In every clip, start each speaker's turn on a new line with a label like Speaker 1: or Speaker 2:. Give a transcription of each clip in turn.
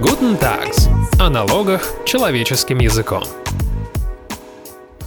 Speaker 1: Guten Tags. О налогах человеческим языком.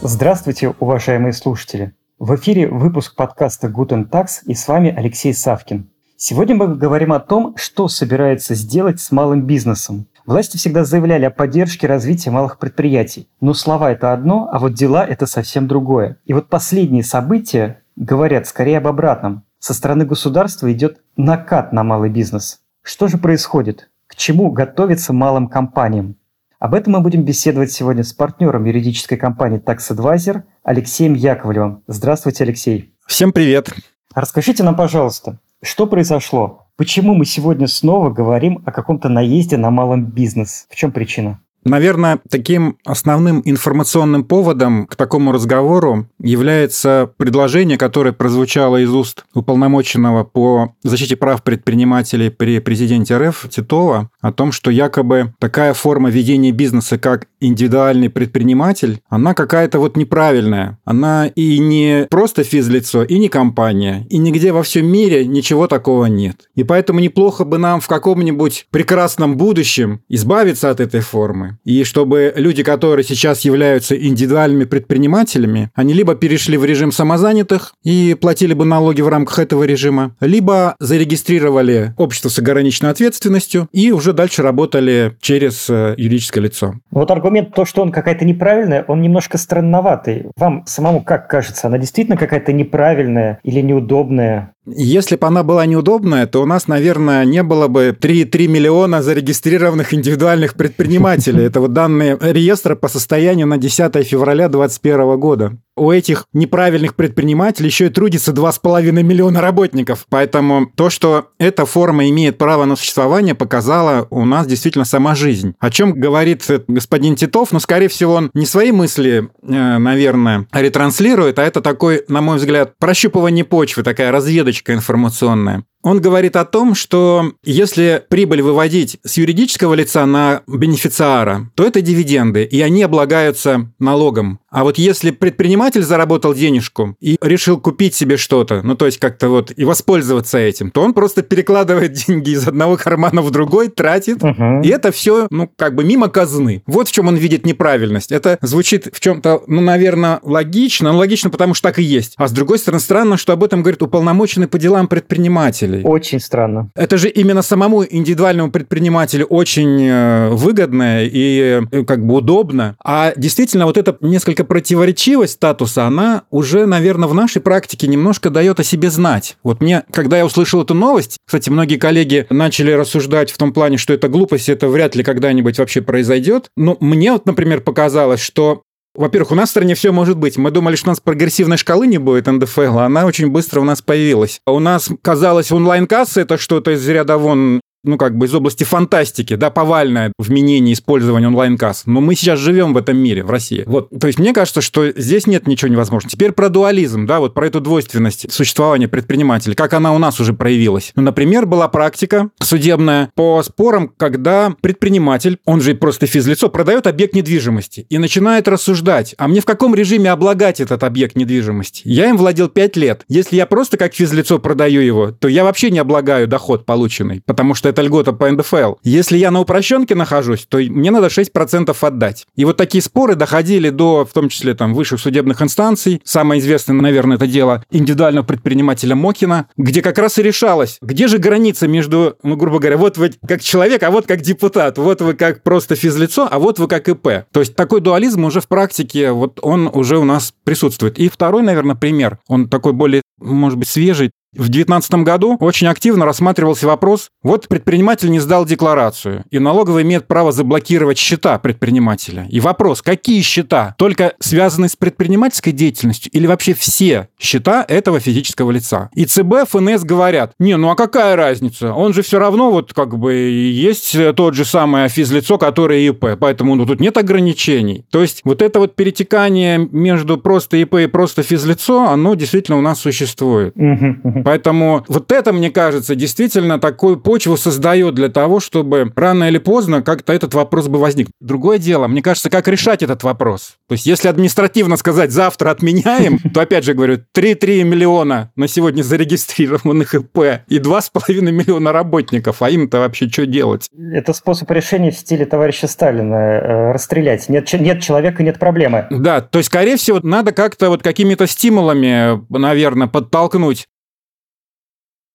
Speaker 2: Здравствуйте, уважаемые слушатели. В эфире выпуск подкаста Guten Tax и с вами Алексей Савкин. Сегодня мы говорим о том, что собирается сделать с малым бизнесом. Власти всегда заявляли о поддержке развития малых предприятий. Но слова – это одно, а вот дела – это совсем другое. И вот последние события говорят скорее об обратном. Со стороны государства идет накат на малый бизнес. Что же происходит? К чему готовиться малым компаниям? Об этом мы будем беседовать сегодня с партнером юридической компании Tax Advisor Алексеем Яковлевым. Здравствуйте, Алексей.
Speaker 3: Всем привет.
Speaker 2: Расскажите нам, пожалуйста, что произошло? Почему мы сегодня снова говорим о каком-то наезде на малый бизнес? В чем причина?
Speaker 3: Наверное, таким основным информационным поводом к такому разговору является предложение, которое прозвучало из уст уполномоченного по защите прав предпринимателей при президенте РФ Титова о том, что якобы такая форма ведения бизнеса, как индивидуальный предприниматель, она какая-то вот неправильная. Она и не просто физлицо, и не компания, и нигде во всем мире ничего такого нет. И поэтому неплохо бы нам в каком-нибудь прекрасном будущем избавиться от этой формы и чтобы люди, которые сейчас являются индивидуальными предпринимателями, они либо перешли в режим самозанятых и платили бы налоги в рамках этого режима, либо зарегистрировали общество с ограниченной ответственностью и уже дальше работали через э, юридическое лицо.
Speaker 2: Вот аргумент то, что он какая-то неправильная, он немножко странноватый. Вам самому как кажется, она действительно какая-то неправильная или неудобная?
Speaker 3: Если бы она была неудобная, то у нас, наверное, не было бы 3,3 миллиона зарегистрированных индивидуальных предпринимателей. Это вот данные реестра по состоянию на 10 февраля 2021 года у этих неправильных предпринимателей еще и трудится 2,5 миллиона работников. Поэтому то, что эта форма имеет право на существование, показала у нас действительно сама жизнь. О чем говорит господин Титов? Ну, скорее всего, он не свои мысли, э, наверное, ретранслирует, а это такой, на мой взгляд, прощупывание почвы, такая разведочка информационная. Он говорит о том, что если прибыль выводить с юридического лица на бенефициара, то это дивиденды, и они облагаются налогом. А вот если предприниматель заработал денежку и решил купить себе что-то, ну то есть как-то вот и воспользоваться этим, то он просто перекладывает деньги из одного кармана в другой, тратит, угу. и это все, ну как бы мимо казны. Вот в чем он видит неправильность. Это звучит в чем-то, ну, наверное, логично, но логично, потому что так и есть. А с другой стороны, странно, что об этом говорит уполномоченный по делам предпринимателей предпринимателей.
Speaker 2: Очень странно.
Speaker 3: Это же именно самому индивидуальному предпринимателю очень э, выгодно и э, как бы удобно. А действительно, вот эта несколько противоречивость статуса, она уже, наверное, в нашей практике немножко дает о себе знать. Вот мне, когда я услышал эту новость, кстати, многие коллеги начали рассуждать в том плане, что это глупость, это вряд ли когда-нибудь вообще произойдет. Но мне вот, например, показалось, что во-первых, у нас в стране все может быть. Мы думали, что у нас прогрессивной шкалы не будет НДФЛ, а она очень быстро у нас появилась. У нас казалось онлайн-касса это что-то из ряда вон ну, как бы из области фантастики, да, повальное вменение использования онлайн-касс. Но мы сейчас живем в этом мире, в России. Вот, то есть мне кажется, что здесь нет ничего невозможного. Теперь про дуализм, да, вот про эту двойственность существования предпринимателя, как она у нас уже проявилась. Ну, например, была практика судебная по спорам, когда предприниматель, он же просто физлицо, продает объект недвижимости и начинает рассуждать, а мне в каком режиме облагать этот объект недвижимости? Я им владел 5 лет. Если я просто как физлицо продаю его, то я вообще не облагаю доход полученный, потому что это льгота по НДФЛ. Если я на упрощенке нахожусь, то мне надо 6% отдать. И вот такие споры доходили до, в том числе, там, высших судебных инстанций. Самое известное, наверное, это дело индивидуального предпринимателя Мокина, где как раз и решалось, где же граница между, ну, грубо говоря, вот вы как человек, а вот как депутат, вот вы как просто физлицо, а вот вы как ИП. То есть такой дуализм уже в практике, вот он уже у нас присутствует. И второй, наверное, пример, он такой более, может быть, свежий, в 2019 году очень активно рассматривался вопрос, вот предприниматель не сдал декларацию, и налоговый имеет право заблокировать счета предпринимателя. И вопрос, какие счета? Только связанные с предпринимательской деятельностью или вообще все счета этого физического лица? И ЦБ, ФНС говорят, не, ну а какая разница? Он же все равно вот как бы есть тот же самое физлицо, которое ИП, поэтому ну, тут нет ограничений. То есть вот это вот перетекание между просто ИП и просто физлицо, оно действительно у нас существует. Угу, угу. Поэтому вот это, мне кажется, действительно такую почву создает для того, чтобы рано или поздно как-то этот вопрос бы возник. Другое дело, мне кажется, как решать этот вопрос. То есть если административно сказать «завтра отменяем», то, опять же говорю, 3-3 миллиона на сегодня зарегистрированных ИП и 2,5 миллиона работников, а им-то вообще что делать?
Speaker 2: Это способ решения в стиле товарища Сталина э, расстрелять. Нет, нет человека, нет проблемы.
Speaker 3: Да, то есть, скорее всего, надо как-то вот какими-то стимулами, наверное, подтолкнуть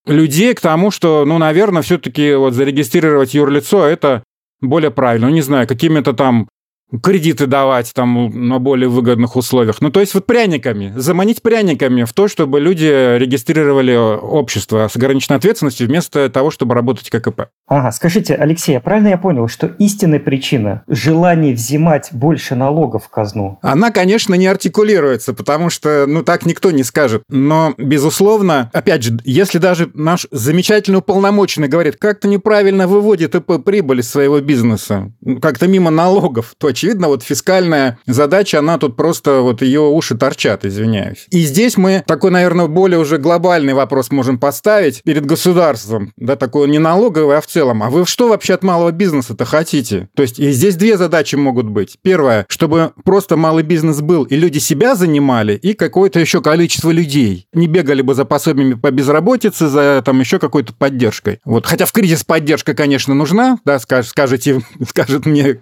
Speaker 3: людей к тому, что, ну, наверное, все-таки вот зарегистрировать юрлицо это более правильно. Ну, не знаю, какими-то там кредиты давать там на более выгодных условиях. Ну, то есть вот пряниками, заманить пряниками в то, чтобы люди регистрировали общество с ограниченной ответственностью вместо того, чтобы работать как ИП.
Speaker 2: Ага, скажите, Алексей, а правильно я понял, что истинная причина – желание взимать больше налогов в казну?
Speaker 3: Она, конечно, не артикулируется, потому что, ну, так никто не скажет. Но, безусловно, опять же, если даже наш замечательный уполномоченный говорит, как-то неправильно выводит ИП прибыль из своего бизнеса, как-то мимо налогов, то очевидно, вот фискальная задача, она тут просто вот ее уши торчат, извиняюсь. И здесь мы такой, наверное, более уже глобальный вопрос можем поставить перед государством, да, такой не налоговый, а в целом. А вы что вообще от малого бизнеса-то хотите? То есть и здесь две задачи могут быть. Первое, чтобы просто малый бизнес был, и люди себя занимали, и какое-то еще количество людей. Не бегали бы за пособиями по безработице, за там еще какой-то поддержкой. Вот. Хотя в кризис поддержка, конечно, нужна, да, скажете, скажет мне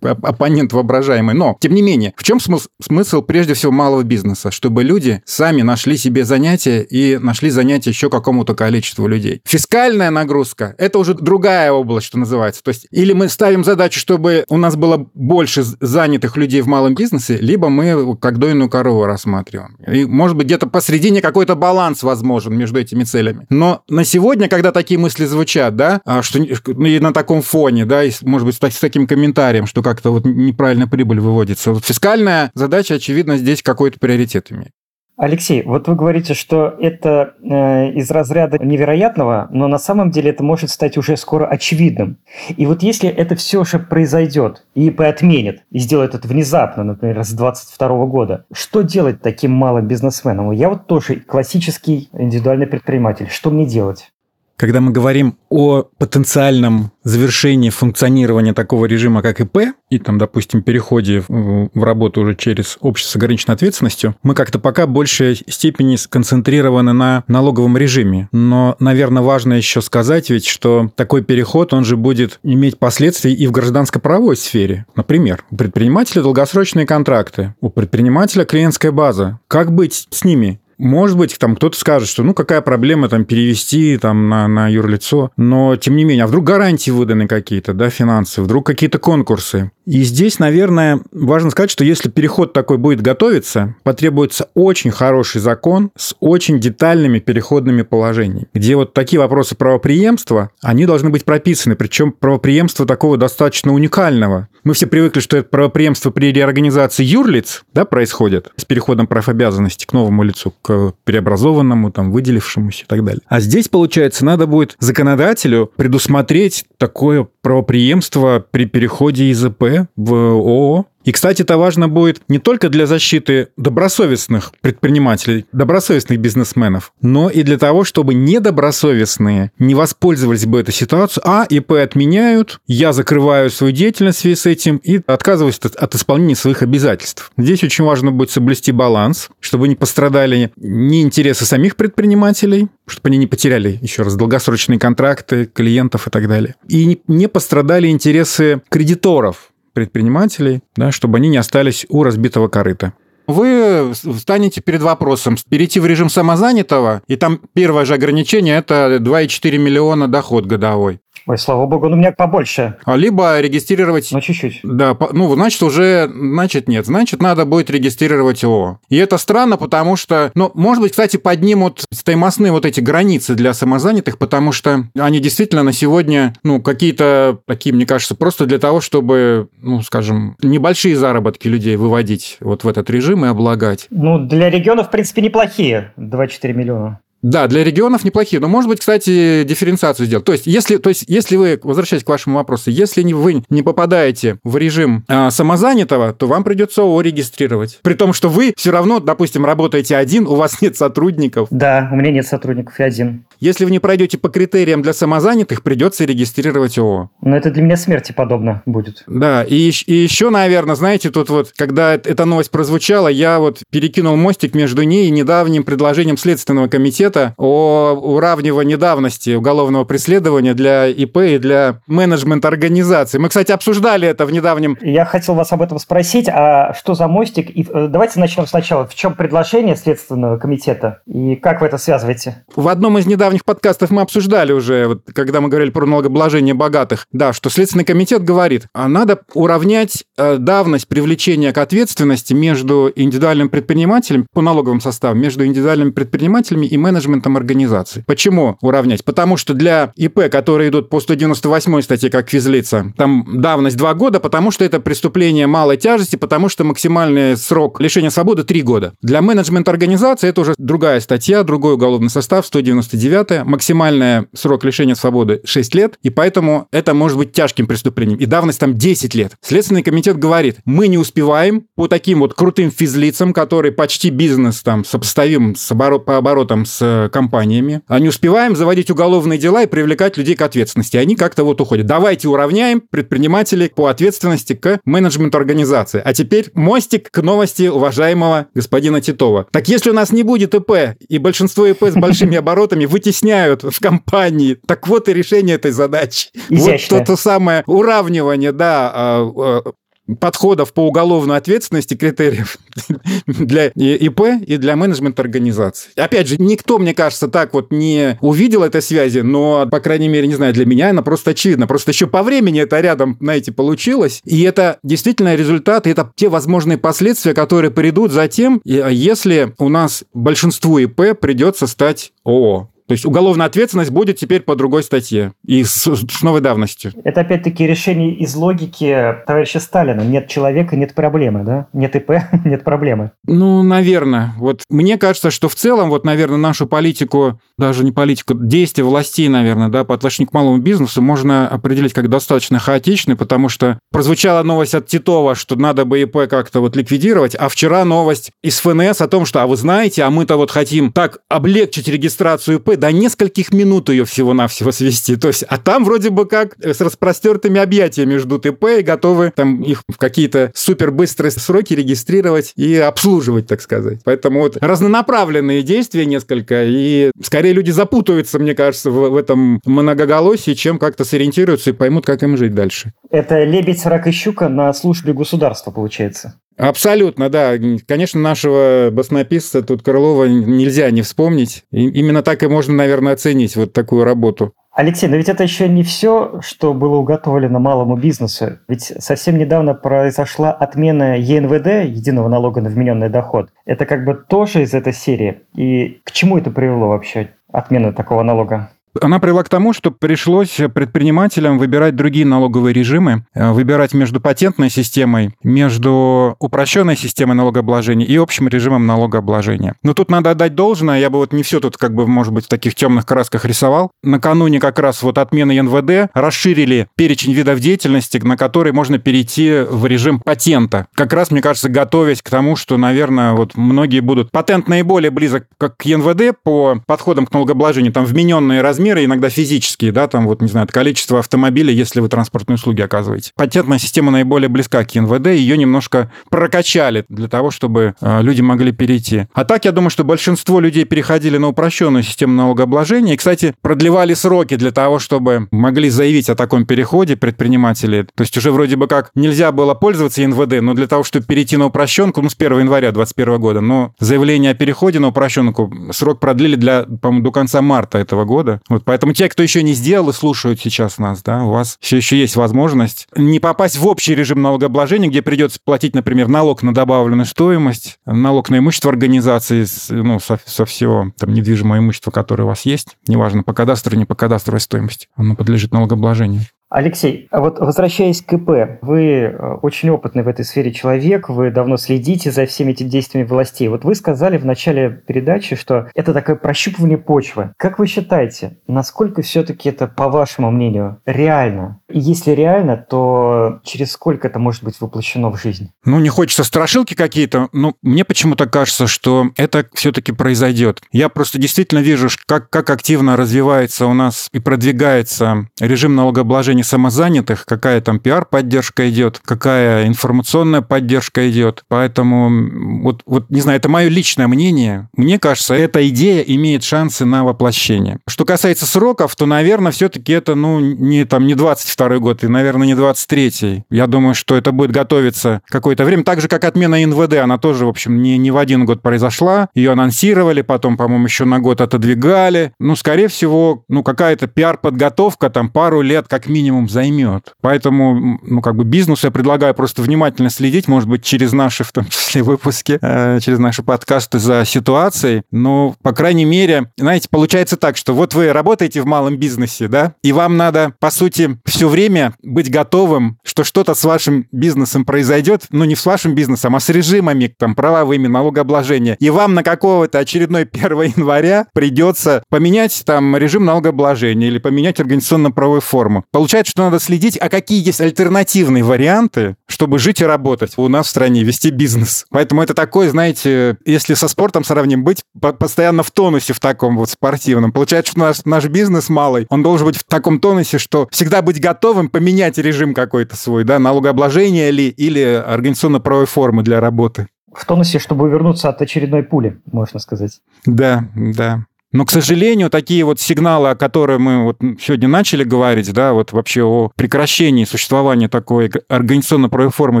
Speaker 3: оппонент момент воображаемый. Но, тем не менее, в чем смысл, смысл прежде всего малого бизнеса? Чтобы люди сами нашли себе занятия и нашли занятия еще какому-то количеству людей. Фискальная нагрузка – это уже другая область, что называется. То есть, или мы ставим задачу, чтобы у нас было больше занятых людей в малом бизнесе, либо мы как дойную корову рассматриваем. И, может быть, где-то посредине какой-то баланс возможен между этими целями. Но на сегодня, когда такие мысли звучат, да, а что и на таком фоне, да, и, может быть, с таким комментарием, что как-то вот неправильно прибыль выводится. Фискальная задача, очевидно, здесь какой-то приоритет имеет.
Speaker 2: Алексей, вот вы говорите, что это э, из разряда невероятного, но на самом деле это может стать уже скоро очевидным. И вот если это все же произойдет, и ИП отменит, и сделает это внезапно, например, с 2022 года, что делать таким малым бизнесменам? Я вот тоже классический индивидуальный предприниматель. Что мне делать?
Speaker 3: Когда мы говорим о потенциальном завершении функционирования такого режима, как ИП, и там, допустим, переходе в работу уже через общество с ограниченной ответственностью, мы как-то пока в большей степени сконцентрированы на налоговом режиме. Но, наверное, важно еще сказать ведь, что такой переход, он же будет иметь последствия и в гражданско-правовой сфере. Например, у предпринимателя долгосрочные контракты, у предпринимателя клиентская база. Как быть с ними? Может быть, там кто-то скажет, что ну какая проблема там перевести там на, на юрлицо, но тем не менее, а вдруг гарантии выданы какие-то, да, финансы, вдруг какие-то конкурсы. И здесь, наверное, важно сказать, что если переход такой будет готовиться, потребуется очень хороший закон с очень детальными переходными положениями, где вот такие вопросы правоприемства, они должны быть прописаны, причем правоприемство такого достаточно уникального. Мы все привыкли, что это правоприемство при реорганизации юрлиц да, происходит с переходом прав обязанностей к новому лицу, к преобразованному, там, выделившемуся и так далее. А здесь, получается, надо будет законодателю предусмотреть такое правоприемство при переходе из ИП в ООО. И, кстати, это важно будет не только для защиты добросовестных предпринимателей, добросовестных бизнесменов, но и для того, чтобы недобросовестные не воспользовались бы этой ситуацией. А, ИП отменяют, я закрываю свою деятельность в связи с этим и отказываюсь от исполнения своих обязательств. Здесь очень важно будет соблюсти баланс, чтобы не пострадали ни интересы самих предпринимателей, чтобы они не потеряли, еще раз, долгосрочные контракты, клиентов и так далее. И не пострадали интересы кредиторов, предпринимателей, да, чтобы они не остались у разбитого корыта вы станете перед вопросом перейти в режим самозанятого, и там первое же ограничение – это 2,4 миллиона доход годовой.
Speaker 2: Ой, слава богу, ну у меня побольше.
Speaker 3: А либо регистрировать...
Speaker 2: Ну, чуть-чуть.
Speaker 3: Да, ну, значит, уже... Значит, нет. Значит, надо будет регистрировать ООО. И это странно, потому что... Ну, может быть, кстати, поднимут стоимостные вот эти границы для самозанятых, потому что они действительно на сегодня, ну, какие-то такие, мне кажется, просто для того, чтобы, ну, скажем, небольшие заработки людей выводить вот в этот режим и облагать.
Speaker 2: Ну, для регионов, в принципе, неплохие 2-4 миллиона.
Speaker 3: Да, для регионов неплохие. Но, может быть, кстати, дифференциацию сделать. То есть, если, то есть, если вы, возвращаясь к вашему вопросу, если вы не попадаете в режим э, самозанятого, то вам придется ООО регистрировать. При том, что вы все равно, допустим, работаете один, у вас нет сотрудников.
Speaker 2: Да, у меня нет сотрудников, я один.
Speaker 3: Если вы не пройдете по критериям для самозанятых, придется регистрировать ООО.
Speaker 2: Но это для меня смерти подобно будет.
Speaker 3: Да, и, и еще, наверное, знаете, тут вот, когда эта новость прозвучала, я вот перекинул мостик между ней и недавним предложением Следственного комитета о уравнивании давности уголовного преследования для ИП и для менеджмент организации. Мы, кстати, обсуждали это в недавнем...
Speaker 2: Я хотел вас об этом спросить, а что за мостик? И э, давайте начнем сначала. В чем предложение Следственного комитета и как вы это связываете?
Speaker 3: В одном из недавних подкастов мы обсуждали уже, вот, когда мы говорили про налогообложение богатых, да, что Следственный комитет говорит, а надо уравнять э, давность привлечения к ответственности между индивидуальным предпринимателем по налоговым составам, между индивидуальными предпринимателями и менеджментом организации. Почему уравнять? Потому что для ИП, которые идут по 198 статье как физлица, там давность 2 года, потому что это преступление малой тяжести, потому что максимальный срок лишения свободы 3 года. Для менеджмент организации это уже другая статья, другой уголовный состав, 199 максимальный срок лишения свободы 6 лет, и поэтому это может быть тяжким преступлением. И давность там 10 лет. Следственный комитет говорит, мы не успеваем по таким вот крутым физлицам, которые почти бизнес там сопоставим с оборот, по оборотам с э, компаниями, а не успеваем заводить уголовные дела и привлекать людей к ответственности. Они как-то вот уходят. Давайте уравняем предпринимателей по ответственности к менеджменту организации. А теперь мостик к новости уважаемого господина Титова. Так если у нас не будет ИП, и большинство ИП с большими оборотами вытесняют в компании, так вот и решение этой задачи.
Speaker 2: Изящно.
Speaker 3: Вот то, то самое уравнивание, да, а, а, подходов по уголовной ответственности, критериев для ИП и для менеджмента организации. Опять же, никто, мне кажется, так вот не увидел этой связи, но, по крайней мере, не знаю, для меня она просто очевидна. Просто еще по времени это рядом, знаете, получилось. И это действительно результат, и это те возможные последствия, которые придут затем, если у нас большинству ИП придется стать ООО. То есть уголовная ответственность будет теперь по другой статье и с, с новой давностью.
Speaker 2: Это опять-таки решение из логики товарища Сталина. Нет человека, нет проблемы, да? Нет ИП, нет проблемы.
Speaker 3: Ну, наверное. Вот мне кажется, что в целом, вот, наверное, нашу политику, даже не политику, действия властей, наверное, да, по отношению к малому бизнесу можно определить как достаточно хаотичный, потому что прозвучала новость от Титова, что надо бы ИП как-то вот ликвидировать, а вчера новость из ФНС о том, что, а вы знаете, а мы-то вот хотим так облегчить регистрацию ИП, до нескольких минут ее всего-навсего свести. То есть, а там вроде бы как с распростертыми объятиями ждут ИП и готовы там их в какие-то супербыстрые сроки регистрировать и обслуживать, так сказать. Поэтому вот разнонаправленные действия несколько, и скорее люди запутаются, мне кажется, в, в этом многоголосии, чем как-то сориентируются и поймут, как им жить дальше.
Speaker 2: Это лебедь, рак и щука на службе государства, получается.
Speaker 3: Абсолютно, да. Конечно, нашего баснописца тут Крылова нельзя не вспомнить. И именно так и можно, наверное, оценить вот такую работу.
Speaker 2: Алексей, но ведь это еще не все, что было уготовлено малому бизнесу. Ведь совсем недавно произошла отмена ЕНВД, единого налога на вмененный доход. Это как бы тоже из этой серии. И к чему это привело вообще, отмена такого налога?
Speaker 3: Она привела к тому, что пришлось предпринимателям выбирать другие налоговые режимы, э, выбирать между патентной системой, между упрощенной системой налогообложения и общим режимом налогообложения. Но тут надо отдать должное, я бы вот не все тут как бы, может быть, в таких темных красках рисовал. Накануне как раз вот отмены НВД расширили перечень видов деятельности, на который можно перейти в режим патента. Как раз, мне кажется, готовясь к тому, что, наверное, вот многие будут... Патент наиболее близок к НВД по подходам к налогообложению, там вмененные размеры размеры, иногда физические, да, там вот, не знаю, количество автомобилей, если вы транспортные услуги оказываете. Патентная система наиболее близка к НВД, ее немножко прокачали для того, чтобы э, люди могли перейти. А так, я думаю, что большинство людей переходили на упрощенную систему налогообложения и, кстати, продлевали сроки для того, чтобы могли заявить о таком переходе предприниматели. То есть уже вроде бы как нельзя было пользоваться НВД, но для того, чтобы перейти на упрощенку, ну, с 1 января 2021 года, но заявление о переходе на упрощенку срок продлили для, по-моему, до конца марта этого года. Вот поэтому те, кто еще не сделал и слушают сейчас нас, да, у вас все еще есть возможность не попасть в общий режим налогообложения, где придется платить, например, налог на добавленную стоимость, налог на имущество организации, ну, со, со всего там недвижимого имущества, которое у вас есть, неважно, по кадастру, не по кадастровой стоимости, оно подлежит налогообложению.
Speaker 2: Алексей, а вот возвращаясь к КП, вы э, очень опытный в этой сфере человек, вы давно следите за всеми этими действиями властей. Вот вы сказали в начале передачи, что это такое прощупывание почвы. Как вы считаете, насколько все-таки это, по вашему мнению, реально? И если реально, то через сколько это может быть воплощено в жизнь?
Speaker 3: Ну, не хочется страшилки какие-то, но мне почему-то кажется, что это все-таки произойдет. Я просто действительно вижу, как, как активно развивается у нас и продвигается режим налогообложения плане самозанятых, какая там пиар-поддержка идет, какая информационная поддержка идет. Поэтому, вот, вот не знаю, это мое личное мнение. Мне кажется, эта идея имеет шансы на воплощение. Что касается сроков, то, наверное, все-таки это, ну, не, там, не 22 год и, наверное, не 23 Я думаю, что это будет готовиться какое-то время. Так же, как отмена НВД, она тоже, в общем, не, не в один год произошла. Ее анонсировали, потом, по-моему, еще на год отодвигали. Ну, скорее всего, ну, какая-то пиар-подготовка, там, пару лет как минимум минимум займет. Поэтому, ну, как бы бизнесу я предлагаю просто внимательно следить, может быть, через наши, в том числе, выпуски, э, через наши подкасты за ситуацией. Но, по крайней мере, знаете, получается так, что вот вы работаете в малом бизнесе, да, и вам надо, по сути, все время быть готовым, что что-то с вашим бизнесом произойдет, ну, не с вашим бизнесом, а с режимами, там, правовыми, налогообложения. И вам на какого-то очередной 1 января придется поменять там режим налогообложения или поменять организационно-правовую форму. Получается считает, что надо следить, а какие есть альтернативные варианты, чтобы жить и работать у нас в стране, вести бизнес. Поэтому это такой, знаете, если со спортом сравним, быть постоянно в тонусе в таком вот спортивном. Получается, что наш, наш бизнес малый, он должен быть в таком тонусе, что всегда быть готовым поменять режим какой-то свой, да, налогообложение ли, или организационно-правовой формы для работы.
Speaker 2: В тонусе, чтобы вернуться от очередной пули, можно сказать.
Speaker 3: Да, да. Но, к сожалению, такие вот сигналы, о которых мы вот сегодня начали говорить, да, вот вообще о прекращении существования такой организационно-правовой формы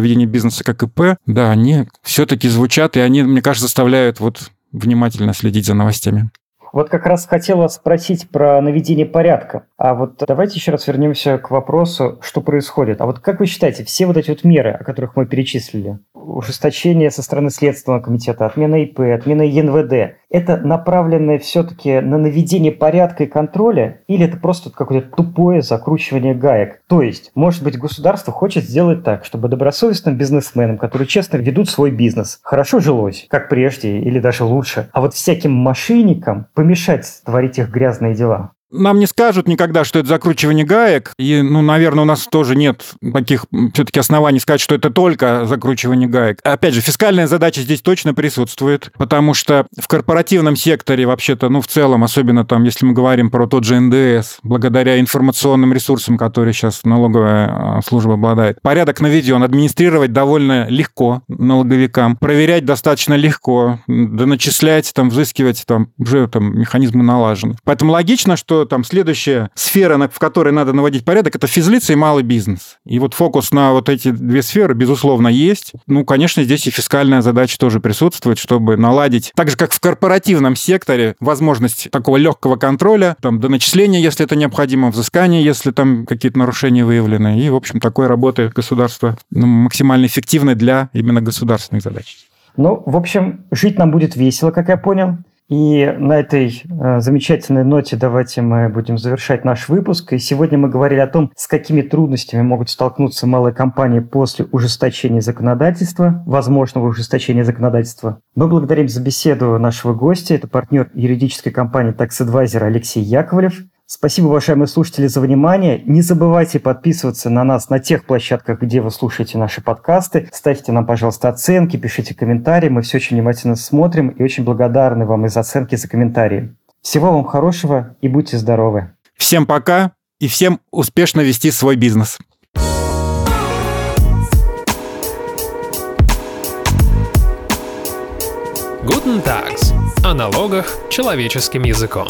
Speaker 3: ведения бизнеса, как ИП, да, они все-таки звучат, и они, мне кажется, заставляют вот внимательно следить за новостями.
Speaker 2: Вот как раз хотела спросить про наведение порядка. А вот давайте еще раз вернемся к вопросу, что происходит. А вот как вы считаете, все вот эти вот меры, о которых мы перечислили, ужесточение со стороны Следственного комитета, отмена ИП, отмена ЕНВД, это направленное все-таки на наведение порядка и контроля, или это просто какое-то тупое закручивание гаек? То есть, может быть, государство хочет сделать так, чтобы добросовестным бизнесменам, которые честно ведут свой бизнес, хорошо жилось, как прежде, или даже лучше, а вот всяким мошенникам помешать творить их грязные дела.
Speaker 3: Нам не скажут никогда, что это закручивание гаек. И, ну, наверное, у нас тоже нет таких все-таки оснований сказать, что это только закручивание гаек. Опять же, фискальная задача здесь точно присутствует, потому что в корпоративном секторе вообще-то, ну, в целом, особенно там, если мы говорим про тот же НДС, благодаря информационным ресурсам, которые сейчас налоговая а, служба обладает, порядок наведен, администрировать довольно легко налоговикам, проверять достаточно легко, доначислять, там, взыскивать, там, уже там механизмы налажены. Поэтому логично, что там следующая сфера, в которой надо наводить порядок, это физлица и малый бизнес. И вот фокус на вот эти две сферы, безусловно, есть. Ну, конечно, здесь и фискальная задача тоже присутствует, чтобы наладить, так же, как в корпоративном секторе, возможность такого легкого контроля, там, до начисления, если это необходимо, взыскания, если там какие-то нарушения выявлены. И, в общем, такой работы государства ну, максимально эффективной для именно государственных задач.
Speaker 2: Ну, в общем, жить нам будет весело, как я понял. И на этой э, замечательной ноте давайте мы будем завершать наш выпуск. И сегодня мы говорили о том, с какими трудностями могут столкнуться малые компании после ужесточения законодательства, возможного ужесточения законодательства. Мы благодарим за беседу нашего гостя. Это партнер юридической компании Tax Advisor Алексей Яковлев. Спасибо, уважаемые слушатели, за внимание. Не забывайте подписываться на нас на тех площадках, где вы слушаете наши подкасты. Ставьте нам, пожалуйста, оценки, пишите комментарии. Мы все очень внимательно смотрим и очень благодарны вам из оценки за комментарии. Всего вам хорошего и будьте здоровы.
Speaker 3: Всем пока и всем успешно вести свой бизнес.
Speaker 1: Guten Tags. О налогах человеческим языком.